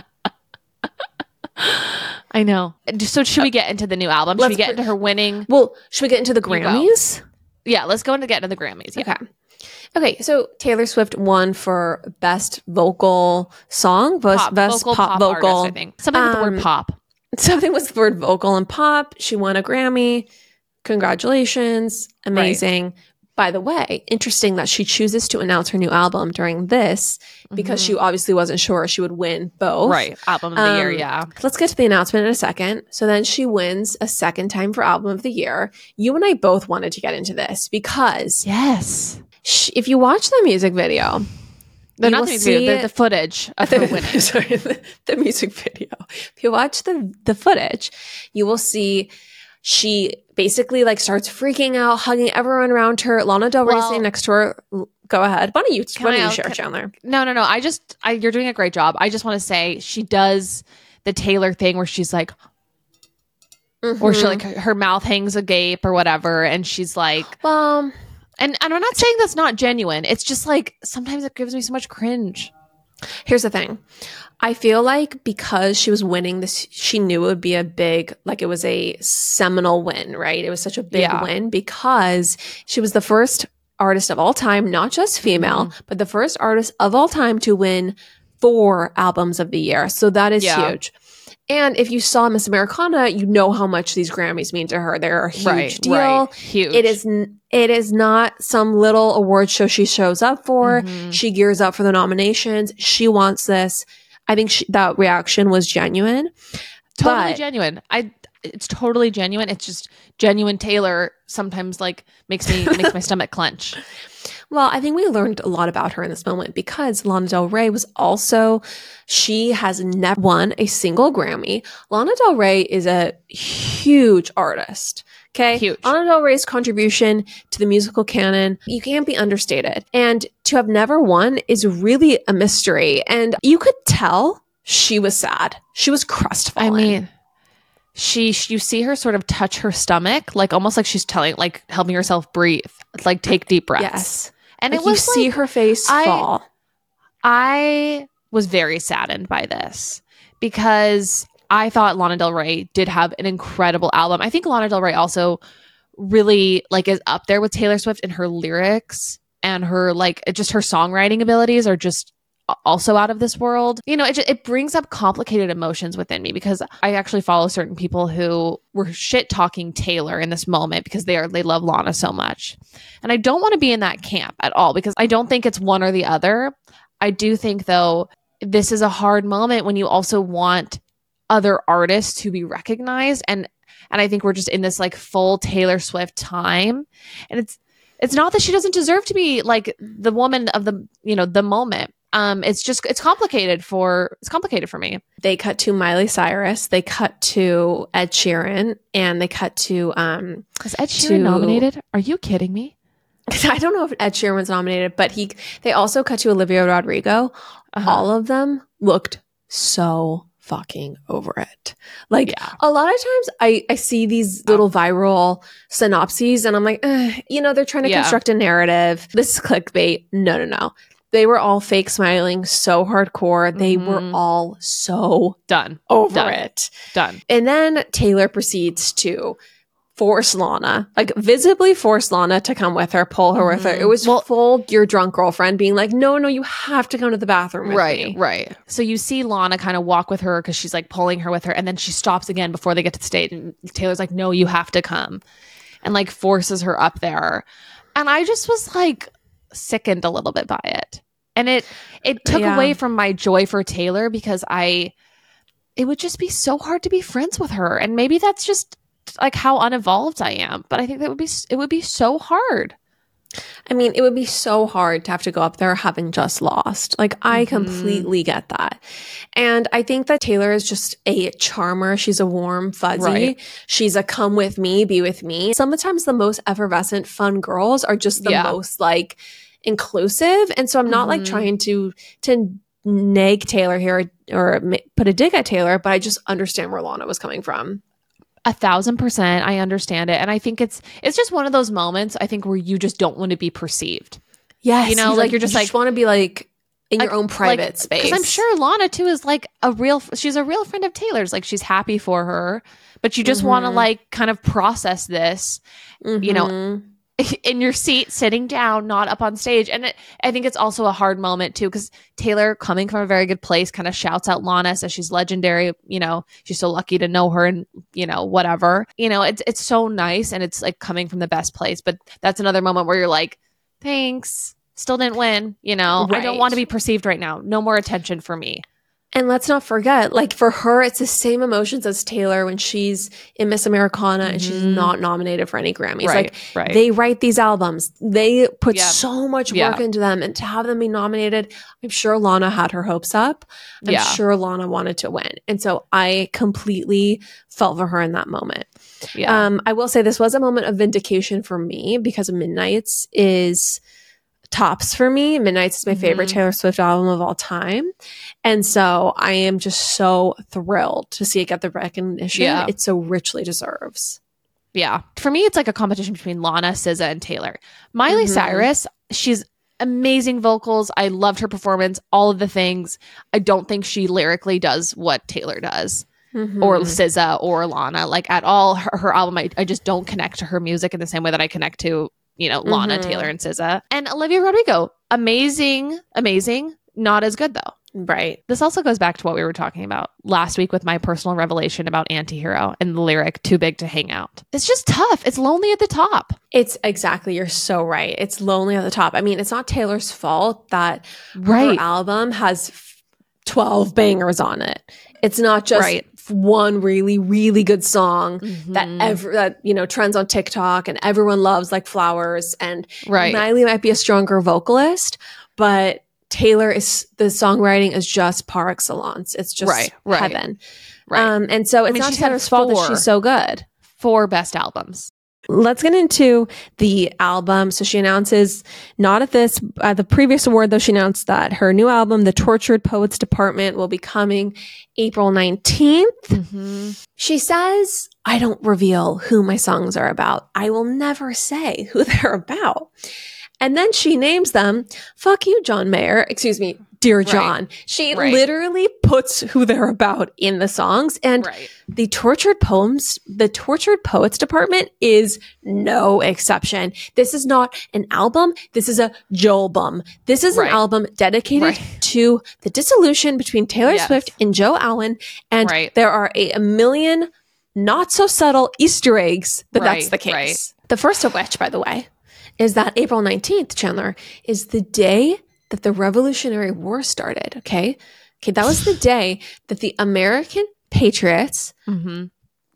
I know. So should we get into the new album? Should Let's we get into her winning? Well, should we get into the. Grammys? Yeah, let's go into get into the Grammys. Yeah. Okay. Okay, so Taylor Swift won for best vocal song, best, Pop, best vocal, pop, pop, vocal. artist, I think something with the Um, word pop. Something with the word vocal and pop. She won a Grammy. Congratulations. Amazing. By the way, interesting that she chooses to announce her new album during this because she obviously wasn't sure she would win both. Mm-hmm. right album of the year. Um, Yeah, Let's get to the announcement in a second. So then she wins a second time for album of the year. You and I both wanted to get into this because yes. Sh if you watch the music video, They're not the music video, the, the footage of her winning. Sorry, the, the music video. If you watch the the footage, you will see she basically like starts freaking out, hugging everyone around her. Lana Del Rey Well- sitting next to her. Go ahead. Why don't you? Why don't you share, can- Chandler? No, no, no. I just, I, you're doing a great job. I just want to say she does the Taylor thing where she's like, or she mm-hmm. like her mouth hangs agape or whatever, and she's like, well, and, and I'm not saying that's not genuine. It's just like sometimes it gives me so much cringe. here's the thing. I feel like because she was winning this, she knew it would be a big, like it was a seminal win, right? It was such a big Yeah. win because she was the first artist of all time, not just female, Mm-hmm. but the first artist of all time to win four albums of the year. So that is Yeah. huge. And if you saw Miss Americana, you know how much these Grammys mean to her. They're a huge deal. Right. Huge. It is n- it is not some little award show she shows up for. Mhm. She gears up for the nominations. She wants this. I think she, that reaction was genuine. totally but- genuine. I it's totally genuine. It's just genuine Taylor sometimes like makes me makes my stomach clench. Well, I think we learned a lot about her in this moment because Lana Del Rey was also, she has never won a single Grammy. Lana Del Rey is a huge artist. Okay. Huge. Lana Del Rey's contribution to the musical canon, you can't be understated. And to have never won is really a mystery. And you could tell she was sad. She was crestfallen. I mean, she you see her sort of touch her stomach, like almost like she's telling, like helping herself breathe, like take deep breaths. yes. And Like it you see like, her face I- fall. I was very saddened by this because I thought Lana Del Rey did have an incredible album. I think Lana Del Rey also really like is up there with Taylor Swift in her lyrics and her like just her songwriting abilities are just also out of this world. You know, it, just, it brings up complicated emotions within me because I actually follow certain people who were shit talking Taylor in this moment because they are they love Lana so much. And I don't want to be in that camp at all because I don't think it's one or the other. I do think though this is a hard moment when you also want other artists to be recognized and and I think we're just in this like full Taylor Swift time and it's it's not that she doesn't deserve to be like the woman of the you know the moment um it's just it's complicated for it's complicated for me They cut to Miley Cyrus, they cut to Ed Sheeran, and they cut to um is ed sheeran To- nominated are you kidding me I don't know if Ed Sheeran was nominated, but he they also cut to Olivia Rodrigo. Uh-huh. All of them looked so fucking over it. Like yeah a lot of times I, I see these little viral synopses and I'm like, eh, you know, they're trying to Yeah. construct a narrative. This is clickbait. No, no, no. They were all fake smiling so hardcore. They were Mhm. all so done over Done. it. done And then Taylor proceeds to force Lana, like visibly force Lana to come with her, pull her with her. Mhm. It was Well- full your drunk girlfriend being like, no, no, you have to come to the bathroom with right me. right so you see lana kind of walk with her because she's like pulling her with her and then she stops again before they get to the stage and taylor's like no you have to come and like forces her up there and i just was like sickened a little bit by it and it it took Yeah. away from my joy for taylor because i it would just be so hard to be friends with her and maybe that's just like how unevolved i am but i think that would be it would be so hard I mean, it would be so hard to have to go up there having just lost. Like, I Mhm. completely get that. And I think that Taylor is just a charmer. She's a warm fuzzy. Right. She's a come with me, be with me. Sometimes the most effervescent, fun girls are just the Yeah. most like inclusive. And so I'm not like Mhm. trying to, to nag Taylor here or ma- put a dig at Taylor, but I just understand where Lana was coming from. a thousand percent i understand it and i think it's it's just one of those moments i think where you just don't want to be perceived Yes. You know, he's like, you're just like- want to be like in your Like- own private like, space. because i'm sure lana too is like a real she's a real friend of taylor's like she's happy for her but you just want to like kind of process this you know, Mhm. in your seat sitting down not up on stage. And it, i think it's also a hard moment too because taylor coming from a very good place kind of shouts out lana says she's legendary you know she's so lucky to know her and you know whatever. You know it's it's so nice and it's like coming from the best place but that's another moment where you're like thanks. Still didn't win you know? I don't want to be perceived right now. No more attention for me And let's not forget, like for her, it's the same emotions as Taylor when she's in Miss Americana and she's Mhm. not nominated for any Grammys. right Like right they write these albums, they put Yeah. so much Yeah. work into them, and to have them be nominated, I'm sure Lana had her hopes up. I'm Yeah. sure Lana wanted to win, and so I completely felt for her in that moment. yeah Um, I will say this was a moment of vindication for me because Midnights is tops for me. Midnights is my favorite Mhm. Taylor Swift album of all time. And so I am just so thrilled to see it get the recognition Yeah. it so richly deserves. Yeah. For me, it's like a competition between Lana, SZA, and Taylor. Miley Mhm. Cyrus, she's amazing vocals. I loved her performance, all of the things. I don't think she lyrically does what Taylor does, or Mhm. SZA, or Lana. Like at all, her, her album, I, I just don't connect to her music in the same way that I connect to, you know, Lana, Mhm. Taylor, and SZA. And Olivia Rodrigo, amazing, amazing. Not as good though. right. This also goes back to what we were talking about last week with my personal revelation about Antihero and the lyric "Too big to hang out." It's just tough. It's lonely at the top. It's exactly, you're so right. It's lonely at the top. I mean, it's not Taylor's fault that Right. her album has 12 bangers on it. It's not just Right. One really, really good song. that Mhm. ever that you know trends on TikTok and everyone loves like flowers and right. Miley might be a stronger vocalist, but Taylor is the songwriting is just par excellence. It's just Right, right, heaven. right. Um, and so it's mean, not Taylor's fault that she's so good. Four best albums. Let's get into the album. So she announces not at this at the previous award though she announced that her new album, The Tortured Poets Department, will be coming April 19th. Mm-hmm. She says, I don't reveal who my songs are about. I will never say who they're about. And then she names them, fuck you, John Mayer. Excuse me, Dear Right. John. She Right. literally puts who they're about in the songs. And right. the tortured poems, the tortured poets department is no exception. This is not an album. This is a Joelbum. This is Right. an album dedicated Right. to the dissolution between Taylor Yes. Swift and Joe Alwyn. And Right. there are a, a million not so subtle Easter eggs that that's the case. right. The first of which, by the way, is that April 19th, Chandler, is the day that the Revolutionary War started. Okay. Okay. That was the day that the American patriots, hmm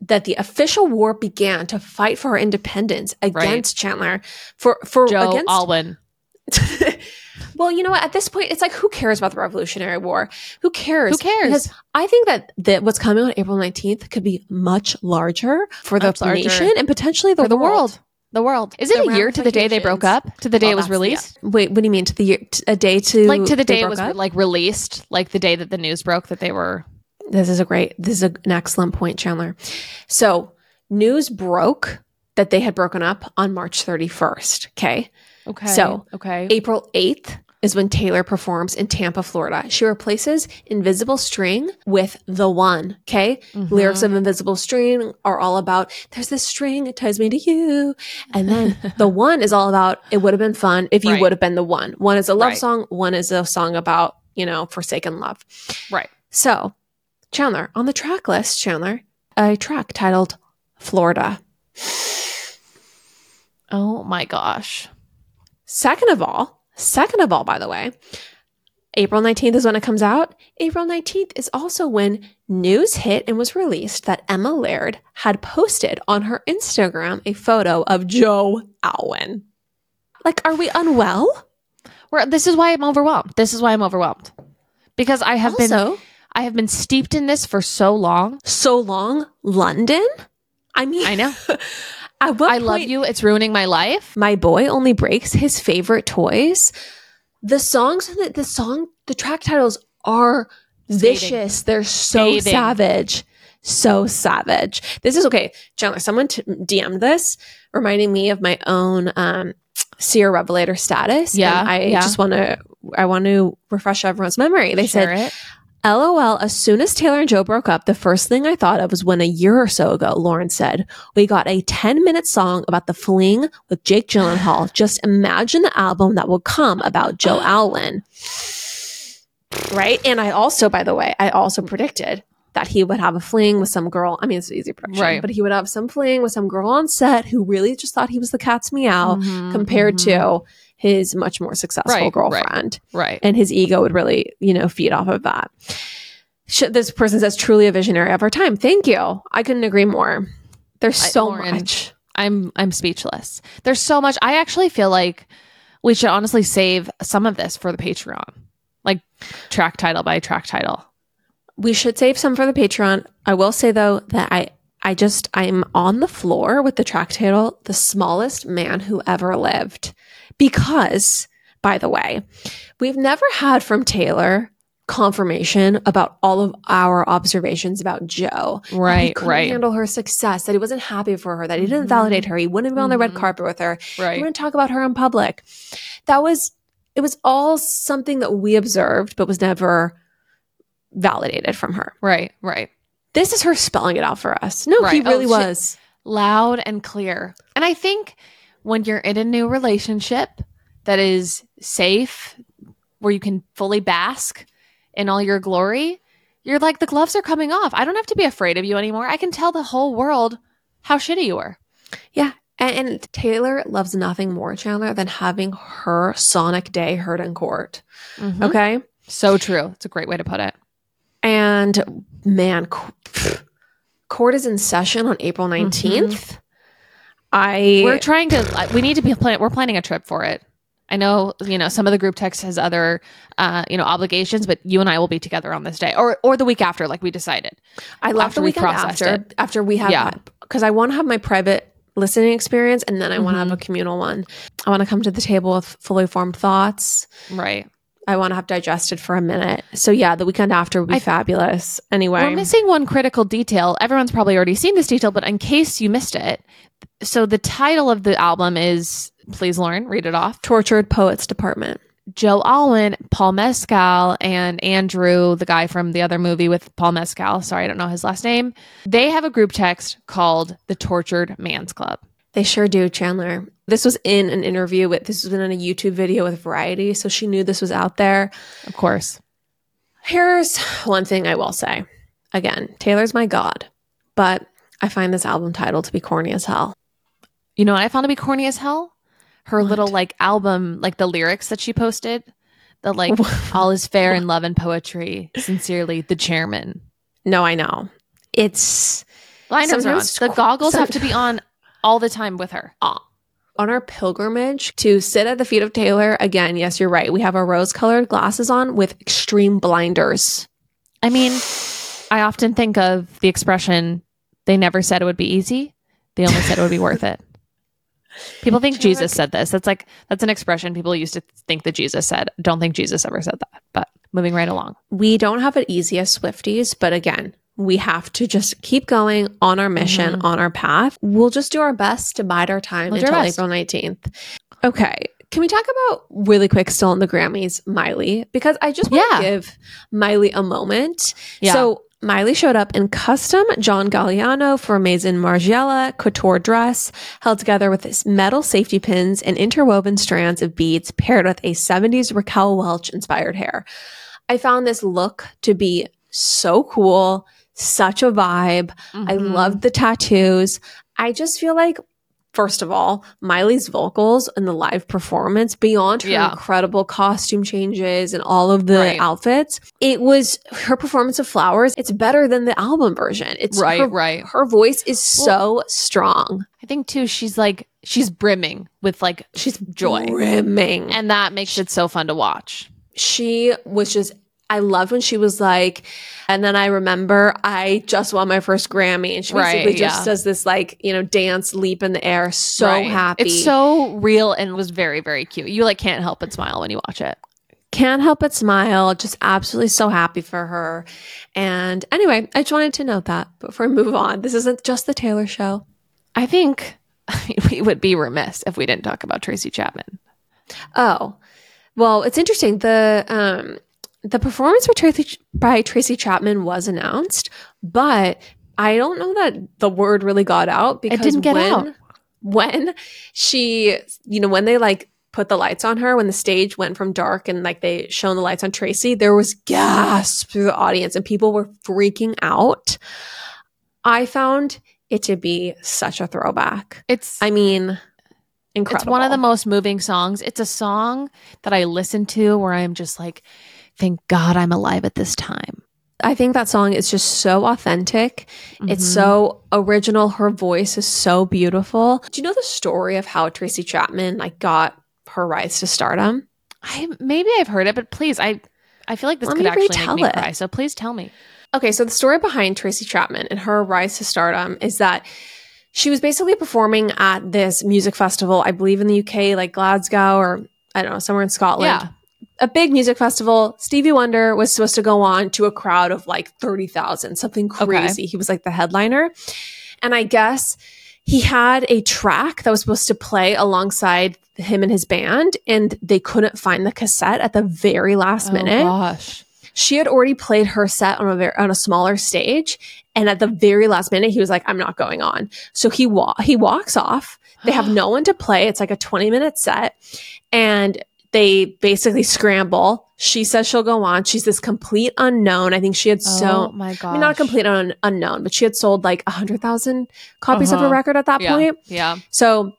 that the official war began to fight for our independence against Chandler for, for Joe against Alwyn. well, you know what? At this point, it's like, who cares about the Revolutionary War? Who cares? Who cares? Because I think that, that what's coming on April 19th could be much larger for the Much larger. nation and potentially the, For the world. The world. Is it The a year to the day they broke up? To the day Well, it oh, was that's the- released? Wait, what do you mean to the year, t- a day to Like to the day it was up? like released, like the day that the news broke that they were This is a great, this is a, an excellent point, Chandler. So news broke that they had broken up on March 31st. Okay. Okay. So, okay. April 8th is when Taylor performs in Tampa, Florida. She replaces Invisible String with The One. Okay. Mhm. Lyrics of Invisible String are all about, there's this string, it ties me to you. And then The One is all about, it would have been fun if you Right. would have been the one. One is a love Right. song, one is a song about, you know, forsaken love. Right. So, Chandler, on the track list, Chandler, a track titled Florida. Oh my gosh. Second of all, second of all, by the way, April 19th is when it comes out. April 19th is also when news hit and was released that Emma Laird had posted on her Instagram a photo of Joe Alwyn. Like, are we unwell? We're, this is why I'm overwhelmed. This is why I'm overwhelmed. Because I have been I have been steeped in this for so long. so long, London? I mean, I know. I love you. It's ruining my life. My boy only breaks his favorite toys. The songs, the, the song, the track titles are vicious. They're so savage, so savage. This is okay, Chandler. Someone t- DM'd this, reminding me of my own um, seer revelator status. Yeah, I yeah. just want to, I want to refresh everyone's memory. They said, it. LOL, as soon as Taylor and Joe broke up, the first thing I thought of was when a year or so ago, Lauren said, we got a 10 minute song about the fling with Jake Gyllenhaal. Just imagine the album that will come about Joe Alwyn. Right. And I also, by the way, I also predicted that he would have a fling with some girl. I mean, it's an easy prediction, Right. but he would have some fling with some girl on set who really just thought he was the cat's meow Mhm, compared mhm. to his much more successful Right, right. girlfriend right. and his ego would really, you know, feed off of that. This person says, truly a visionary of our time. Thank you. I couldn't agree more. There's I- so Lauren, much. I'm I'm speechless. There's so much. I actually feel like we should honestly save some of this for the Patreon. Like track title by track title. We should save some for the Patreon. I will say though that I, I just, I'm on the floor with the track title, The Smallest Man Who Ever Lived. Because, by the way, we've never had from Taylor confirmation about all of our observations about Joe. that he Right, couldn't right. handle her success, that he wasn't happy for her, that he didn't Mhm. validate her, he wouldn't be on the red Mhm. carpet with her, Right. he Right. wouldn't talk about her in public. That was it was all something that we observed, but was never validated from her. Right, right. This is her spelling it out for us. No, he Right. Oh, really shit. was. Loud and clear. And I think when you're in a new relationship that is safe, where you can fully bask in all your glory, you're like, the gloves are coming off. I don't have to be afraid of you anymore. I can tell the whole world how shitty you were. And, and Taylor loves nothing more, Chandler, than having her Sonic Day heard in court. Mhm. Okay. So true. It's a great way to put it. And man, co- court is in session on April 19th. I Mm-hmm. We're trying to. uh, We need to be plan. We're planning a trip for it. I know, you know, some of the group text has other, uh, you know, obligations, but you and I will be together on this day, or or the week after, like we decided. I left after the we weekend processed after it. after we have Yeah. because I want to have my private listening experience and then I want to have Mhm. a communal one. I want to come to the table with fully formed thoughts. Right. I want to have digested for a minute. So yeah, the weekend after would be I- fabulous. Anyway, We're missing one critical detail. Everyone's probably already seen this detail, but in case you missed it, so the title of the album is Please, Lauren, read it off. Tortured Poets Department. Joe Alwyn, Paul Mescal, and Andrew, the guy from the other movie with Paul Mescal. Sorry, I don't know his last name. They have a group text called the Tortured Man's Club. They sure do, Chandler. This was in an interview with, this was in a YouTube video with Variety, so she knew this was out there. Of course. Here's one thing I will say. Again, Taylor's my god, but I find this album title to be corny as hell. You know what I found to be corny as hell? Her What? little like album, like the lyrics that she posted. The like all is fair in love and poetry. Sincerely, the chairman. No, I know. It's are on. Sometimes- The goggles some- have to be on all the time with her. on our pilgrimage to sit at the feet of Taylor. Again, yes, you're right. We have our rose colored glasses on with extreme blinders. I mean, I often think of the expression, they never said it would be easy. They only said it would be worth it. People think Jesus said this. That's like, that's an expression people used to think that Jesus said. Don't think Jesus ever said that. But moving right along. We don't have it easy as Swifties, but again, we have to just keep going on our mission, Mhm. on our path. We'll just do our best to bide our time We'll our until. April 19th. Okay. Can we talk about really quick still on the Grammys, Miley? Because I just want Yeah. to give Miley a moment. Yeah. So Miley showed up in custom John Galliano for Maison Margiela couture dress, held together with this metal safety pins and interwoven strands of beads paired with a 70s Raquel Welch inspired hair. I found this look to be so cool, such a vibe. I Mhm. loved the tattoos. I just feel like, first of all, Miley's vocals and the live performance, beyond her Yeah. incredible costume changes and all of the Right. outfits, it was her performance of Flowers. It's better than the album version. It's Right, her, right. Her voice is so strong. I think too, she's like, she's brimming with like She's joy. brimming. And that makes it so fun to watch. she was just I loved when she was like, and then I remember I just won my first Grammy, and she basically Right, just yeah. does this like you know dance leap in the air, so Right. happy. It's so real and was very, very cute. You like can't help but smile when you watch it. can't help but smile. Just absolutely so happy for her. And anyway, I just wanted to note that before we move on. This isn't just the Taylor show. I think I mean, we would be remiss if we didn't talk about Tracy Chapman. Oh, well, it's interesting. The um the performance by Tracy by Tracy Chapman was announced, but I don't know that the word really got out because it didn't get when, out. when she, you know, when they like put the lights on her, when the stage went from dark and like they shone the lights on Tracy, there was gasp through the audience and people were freaking out. I found it to be such a throwback. It's I mean, incredible. it's one of the most moving songs. It's a song that I listen to where I'm just like, thank God I'm alive at this time. I think that song is just so authentic. It's Mhm. so original. Her voice is so beautiful. Do you know the story of how Tracy Chapman like got her rise to stardom? I maybe I've heard it, but please, I I feel like this Let could actually make retell me it. cry. So please tell me. Okay, so the story behind Tracy Chapman and her rise to stardom is that she was basically performing at this music festival, I believe in the UK, like Glasgow or I don't know, somewhere in Scotland. Yeah. A big music festival. Stevie Wonder was supposed to go on to a crowd of like 30,000, something Okay. crazy. He was like the headliner. And I guess he had a track that was supposed to play alongside him and his band, and they couldn't find the cassette at the very last Oh, minute. gosh. She had already played her set on a very, on a smaller stage, and at the very last minute, he was like, "I'm not going on." So he wa- he walks off. They have no one to play. It's like a 20 minute set. And they basically scramble. She says she'll go on. She's this complete unknown. I think she had oh so, my god. I mean, not a complete un- unknown, but she had sold like a 100,000 copies of her Uh-huh. record at that Yeah. point. Yeah. So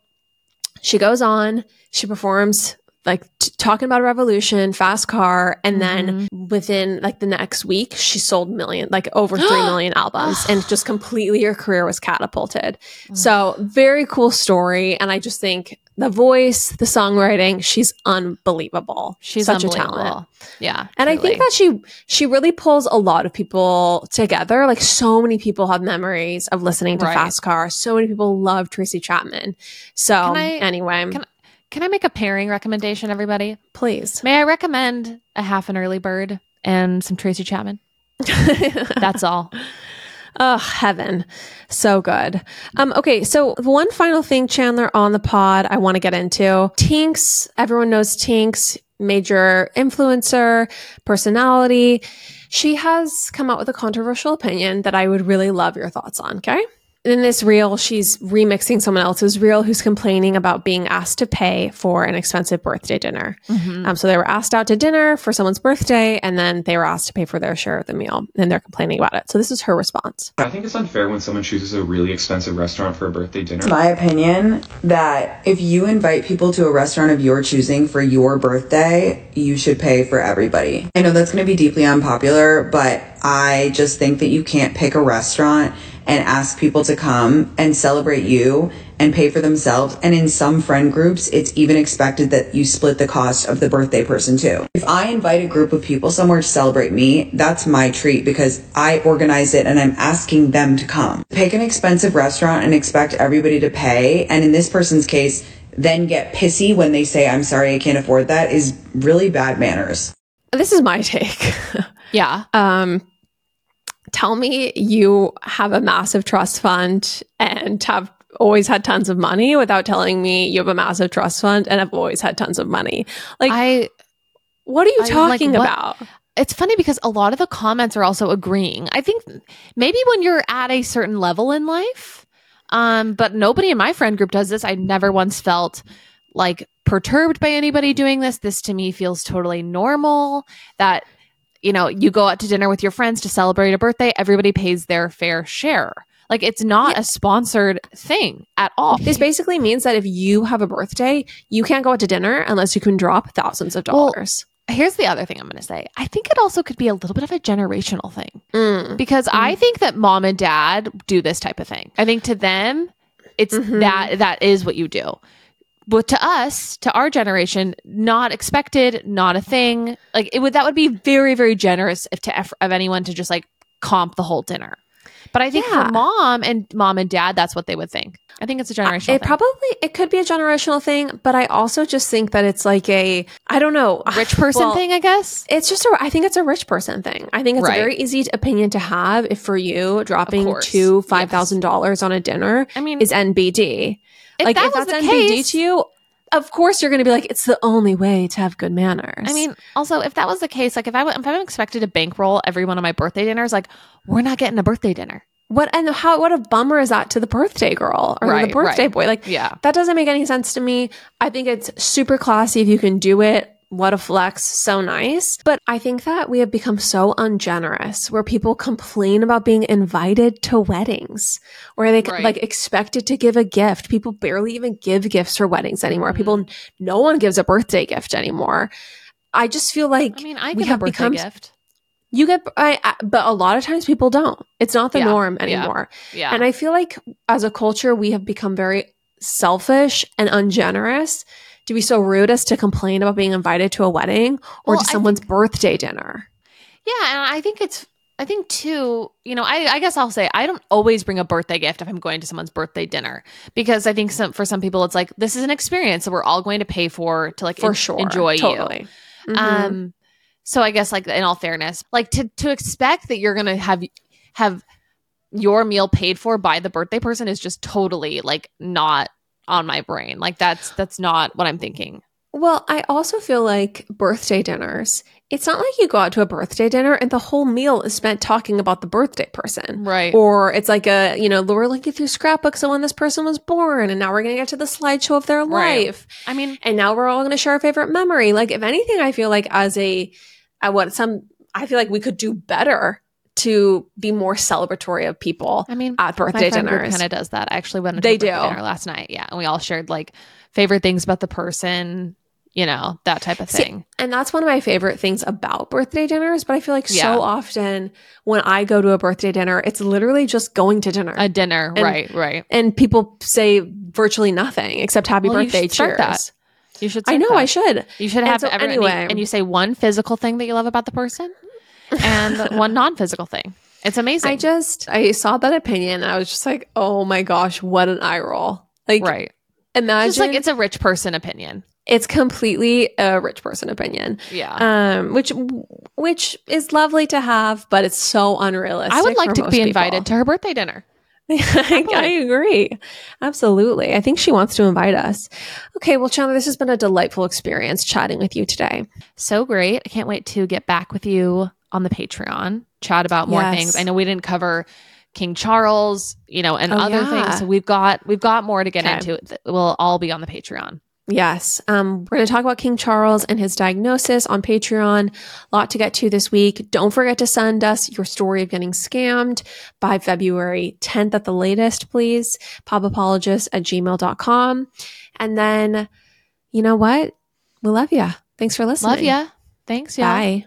she goes on, she performs like t- talking about a revolution, fast car, and then mm-hmm. within like the next week, she sold million, like over three million albums, and just completely her career was catapulted. So very cool story, and I just think the voice, the songwriting, she's unbelievable. She's such a talent. Yeah. And I think that she she really pulls a lot of people together. Like so many people have memories of listening to Right. Fast Car. So many people love Tracy Chapman. So I- anyway, can Can I make a pairing recommendation, everybody? please. May I recommend a half an early bird and some Tracy Chapman? That's all. Oh, heaven. So good. Um, okay. So one final thing, Chandler, on the pod I want to get into. Tinx, everyone knows Tinx, major influencer, personality. She has come out with a controversial opinion that I would really love your thoughts on. Okay in this reel, she's remixing someone else's reel who's complaining about being asked to pay for an expensive birthday dinner. Mm-hmm. Um, so they were asked out to dinner for someone's birthday, and then they were asked to pay for their share of the meal, and they're complaining about it. So this is her response. I think it's unfair when someone chooses a really expensive restaurant for a birthday dinner. My opinion that if you invite people to a restaurant of your choosing for your birthday, you should pay for everybody. I know that's going to be deeply unpopular, but I just think that you can't pick a restaurant and ask people to come and celebrate you and pay for themselves. And in some friend groups, it's even expected that you split the cost of the birthday person too. If I invite a group of people somewhere to celebrate me, that's my treat because I organize it and I'm asking them to come. Pick an expensive restaurant and expect everybody to pay. And in this person's case, then get pissy when they say, I'm sorry, I can't afford that is really bad manners. This is my take. yeah. Um, tell me you have a massive trust fund and have always had tons of money without telling me you have a massive trust fund and have always had tons of money. Like I what are you I, talking like, about? it's funny because a lot of the comments are also agreeing. I think maybe when you're at a certain level in life, um, but nobody in my friend group does this. I never once felt like perturbed by anybody doing this. This to me feels totally normal. That you know, you go out to dinner with your friends to celebrate a birthday, everybody pays their fair share. Like it's not yeah. a sponsored thing at all. This basically means that if you have a birthday, you can't go out to dinner unless you can drop thousands of dollars. Well, here's the other thing I'm going to say. I think it also could be a little bit of a generational thing mm. because mm. I think that mom and dad do this type of thing. I think to them, it's mm-hmm. that that is what you do but to us, to our generation, not expected, not a thing. Like it would that would be very very generous if to of anyone to just like comp the whole dinner. But I think yeah. for mom and mom and dad, that's what they would think. I think it's a generational. It thing. probably it could be a generational thing, but I also just think that it's like a I don't know rich person well, thing. I guess it's just a. I think it's a rich person thing. I think it's right. a very easy opinion to have if for you dropping two five thousand yes. dollars on a dinner. I mean, is NBD. If like that if that's NBD case, to you, of course you're going to be like, it's the only way to have good manners. I mean, also if that was the case, like if I if I'm expected to bankroll every one of my birthday dinners, like we're not getting a birthday dinner. What and how? What a bummer is that to the birthday girl or right, the birthday right. boy? Like, yeah, that doesn't make any sense to me. I think it's super classy if you can do it what a flex, so nice. But I think that we have become so ungenerous where people complain about being invited to weddings, where they right. like expected to give a gift. People barely even give gifts for weddings anymore. Mm-hmm. People, no one gives a birthday gift anymore. I just feel like I mean, I we have a become, gift. You get, I, I, but a lot of times people don't. It's not the yeah, norm anymore. Yeah, yeah. And I feel like as a culture, we have become very selfish and ungenerous to be so rude as to complain about being invited to a wedding or well, to someone's think, birthday dinner. Yeah, and I think it's I think too, you know, I, I, guess I'll say I don't always bring a birthday gift if I'm going to someone's birthday dinner because I think some for some people it's like this is an experience that we're all going to pay for to like for en- sure enjoy totally. you. Mm-hmm. Um, so I guess like in all fairness, like to to expect that you're gonna have have your meal paid for by the birthday person is just totally like not on my brain. Like that's that's not what I'm thinking. Well, I also feel like birthday dinners, it's not like you go out to a birthday dinner and the whole meal is spent talking about the birthday person. Right. Or it's like a, you know, we're looking through scrapbooks of when this person was born and now we're going to get to the slideshow of their right. life. I mean, and now we're all going to share our favorite memory. Like, if anything, I feel like as a, at what some, I feel like we could do better to be more celebratory of people. I mean, at birthday dinners, kind of does that. I actually went to they do dinner last night. Yeah, and we all shared like favorite things about the person. You know that type of thing. See, and that's one of my favorite things about birthday dinners. But I feel like yeah. so often when I go to a birthday dinner, it's literally just going to dinner. A dinner, and, right, right. And people say virtually nothing except "Happy well, birthday, cheers." That. You should. Say I know. That. I should. You should have so every, anyway. And you, and you say one physical thing that you love about the person, and one non-physical thing. It's amazing. I just I saw that opinion. I was just like, oh my gosh, what an eye roll! Like, right? Imagine just like it's a rich person opinion. it's completely a rich person opinion. Yeah. Um, which which is lovely to have, but it's so unrealistic. I would like to be people. invited to her birthday dinner. I, I agree. Absolutely. I think she wants to invite us. Okay, well, Chandler, this has been a delightful experience chatting with you today. So great. I can't wait to get back with you on the Patreon, chat about more Yes. things. I know we didn't cover King Charles, you know, and Oh, other yeah. things. So we've got we've got more to get Okay. into. It will all be on the Patreon. Yes. Um, we're going to talk about King Charles and his diagnosis on Patreon. A lot to get to this week. Don't forget to send us your story of getting scammed by February 10th at the latest, please. Popapologist at gmail.com. And then, you know what? We love you. Thanks for listening. Love you. Thanks, yeah. Bye.